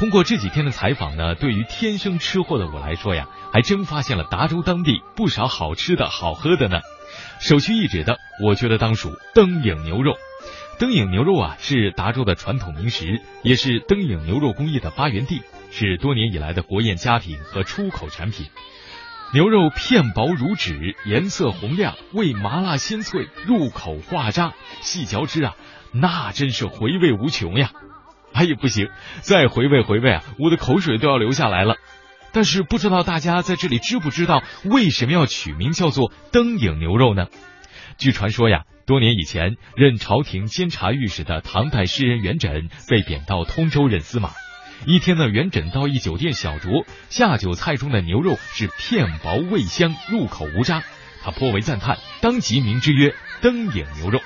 通过这几天的采访呢，对于天生吃货的我来说呀，还真发现了达州当地不少好吃的好喝的呢。首屈一指的，我觉得当属灯影牛肉。灯影牛肉啊，是达州的传统名食，也是灯影牛肉工业的发源地，是多年以来的国宴佳品和出口产品。牛肉片薄如纸，颜色红亮，味麻辣鲜脆，入口化渣，细嚼之啊，那真是回味无穷呀！哎呀，不行，再回味回味啊，我的口水都要流下来了。但是不知道大家在这里知不知道为什么要取名叫做灯影牛肉呢？据传说呀，多年以前任朝廷监察御史的唐代诗人元稹被贬到通州任司马。一天呢，元稹到一酒店小酌，下酒菜中的牛肉是片薄味香，入口无渣，他颇为赞叹，当即名之曰灯影牛肉。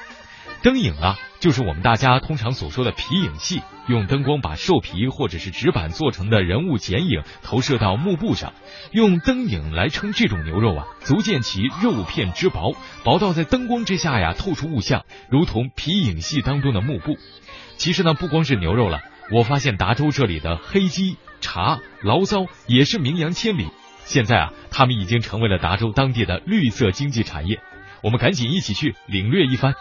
灯影啊，就是我们大家通常所说的皮影戏，用灯光把兽皮或者是纸板做成的人物剪影投射到幕布上，用灯影来称这种牛肉啊，足见其肉片之薄，薄到在灯光之下呀透出物象，如同皮影戏当中的幕布。其实呢，不光是牛肉了，我发现达州这里的黑鸡、茶、醪糟也是名扬千里。现在啊，他们已经成为了达州当地的绿色经济产业。我们赶紧一起去领略一番。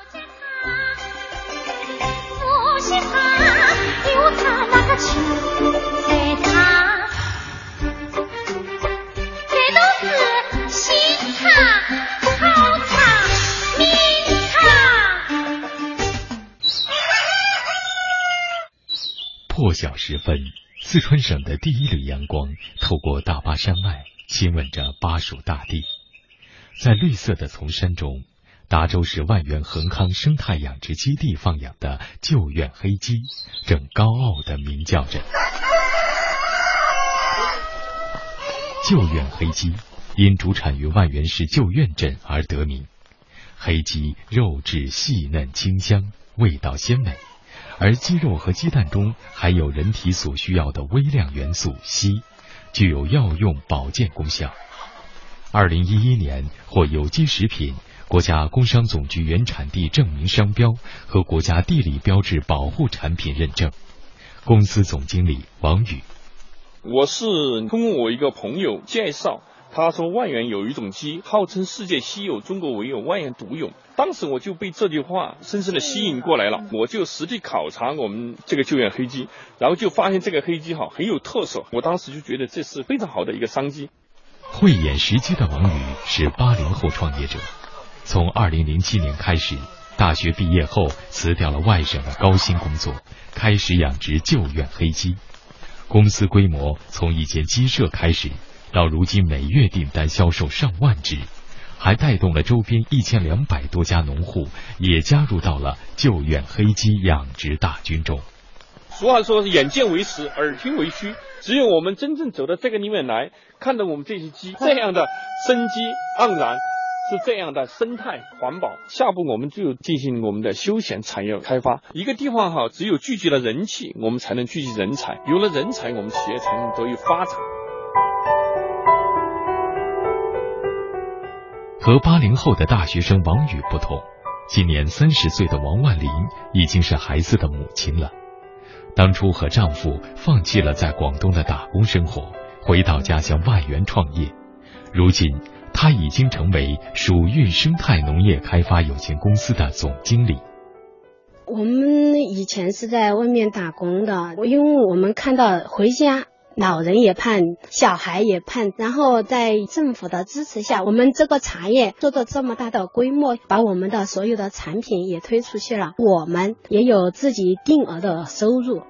破晓时分，四川省的第一缕阳光透过大巴山脉，亲吻着巴蜀大地。在绿色的丛山中，达州市万源恒康生态养殖基地放养的旧院黑鸡，正高傲的鸣叫着。旧院黑鸡因主产于万源市旧院镇而得名。黑鸡肉质细嫩清香，味道鲜美。而鸡肉和鸡蛋中含有人体所需要的微量元素硒，具有药用保健功效。二零一一年获有机食品、国家工商总局原产地证明商标和国家地理标志保护产品认证。公司总经理王宇，我是通过我一个朋友介绍。他说万源有一种鸡，号称世界稀有，中国唯有，万源独有。当时我就被这句话深深的吸引过来了，我就实地考察我们这个救援黑鸡，然后就发现这个黑鸡哈很有特色，我当时就觉得这是非常好的一个商机。慧眼识鸡的王宇是八零后创业者，从二零零七年开始，大学毕业后辞掉了外省的高薪工作，开始养殖救援黑鸡。公司规模从一间鸡舍开始。到如今，每月订单销售上万只，还带动了周边一千两百多家农户也加入到了救援黑鸡养殖大军中。俗话说眼见为实，耳听为虚，只有我们真正走到这个里面来，看到我们这些鸡这样的生机盎然，是这样的生态环保，下步我们就进行我们的休闲产业开发。一个地方哈，只有聚集了人气，我们才能聚集人才，有了人才，我们企业才能得以发展。和八零后的大学生王宇不同，今年三十岁的王万林已经是孩子的母亲了。当初和丈夫放弃了在广东的打工生活，回到家乡万源创业。如今，他已经成为蜀运生态农业开发有限公司的总经理。我们以前是在外面打工的，因为我们看到回家。老人也盼，小孩也盼，然后在政府的支持下，我们这个茶叶做到这么大的规模，把我们的所有的产品也推出去了，我们也有自己定额的收入。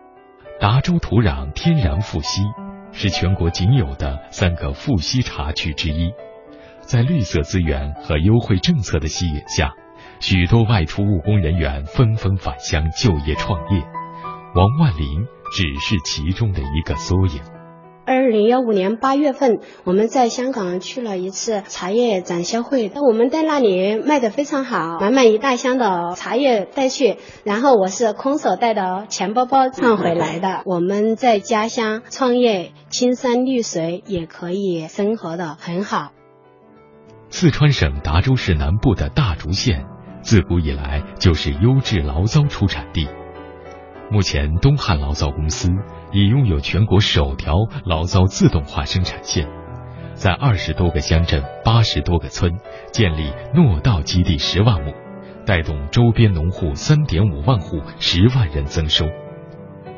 达州土壤天然富硒，是全国仅有的三个富硒茶区之一。在绿色资源和优惠政策的吸引下，许多外出务工人员纷纷返乡就业创业。王万林只是其中的一个缩影。二零幺五年八月份，我们在香港去了一次茶叶展销会，那我们在那里卖的非常好，满满一大箱的茶叶带去，然后我是空手带的钱包包赚回来的。我们在家乡创业，青山绿水也可以生活的很好。四川省达州市南部的大竹县，自古以来就是优质醪糟出产地。目前，东汉醪糟公司已拥有全国首条醪糟自动化生产线，在二十多个乡镇、八十多个村建立糯稻基地十万亩，带动周边农户三点五万户、十万人增收。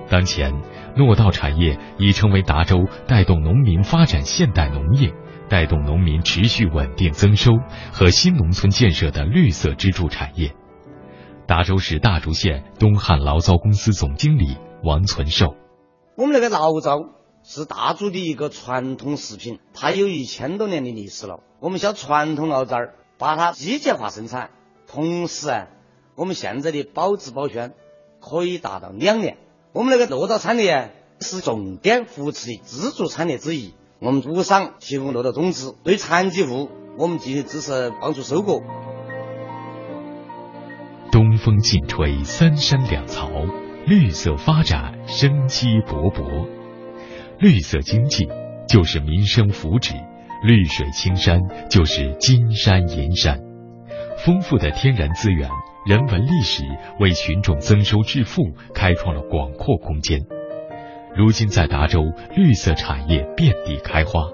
当前，糯稻产业已成为达州带动农民发展现代农业、带动农民持续稳定增收和新农村建设的绿色支柱产业。达州市大竹县东汉醪糟公司总经理王存寿：我们那个醪糟是大竹的一个传统食品，它有一千多年的历史了。我们销传统醪糟，把它机械化生产，同时啊，我们现在的保质保鲜可以达到两年。我们那个糯稻产业是重点扶持的支柱产业之一。我们主商提供糯稻种子，对残疾户我们进行支持帮助收割。东风劲吹，三山两槽，绿色发展，生机勃勃。绿色经济就是民生福祉，绿水青山就是金山银山。丰富的天然资源、人文历史，为群众增收致富开创了广阔空间。如今，在达州，绿色产业遍地开花，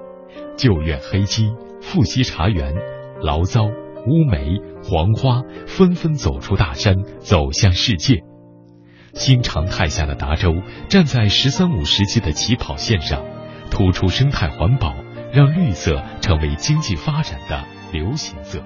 旧院黑鸡、富硒茶园、醪糟。乌梅、黄花纷纷走出大山，走向世界。新常态下的达州，站在“十三五”时期的起跑线上，突出生态环保，让绿色成为经济发展的流行色。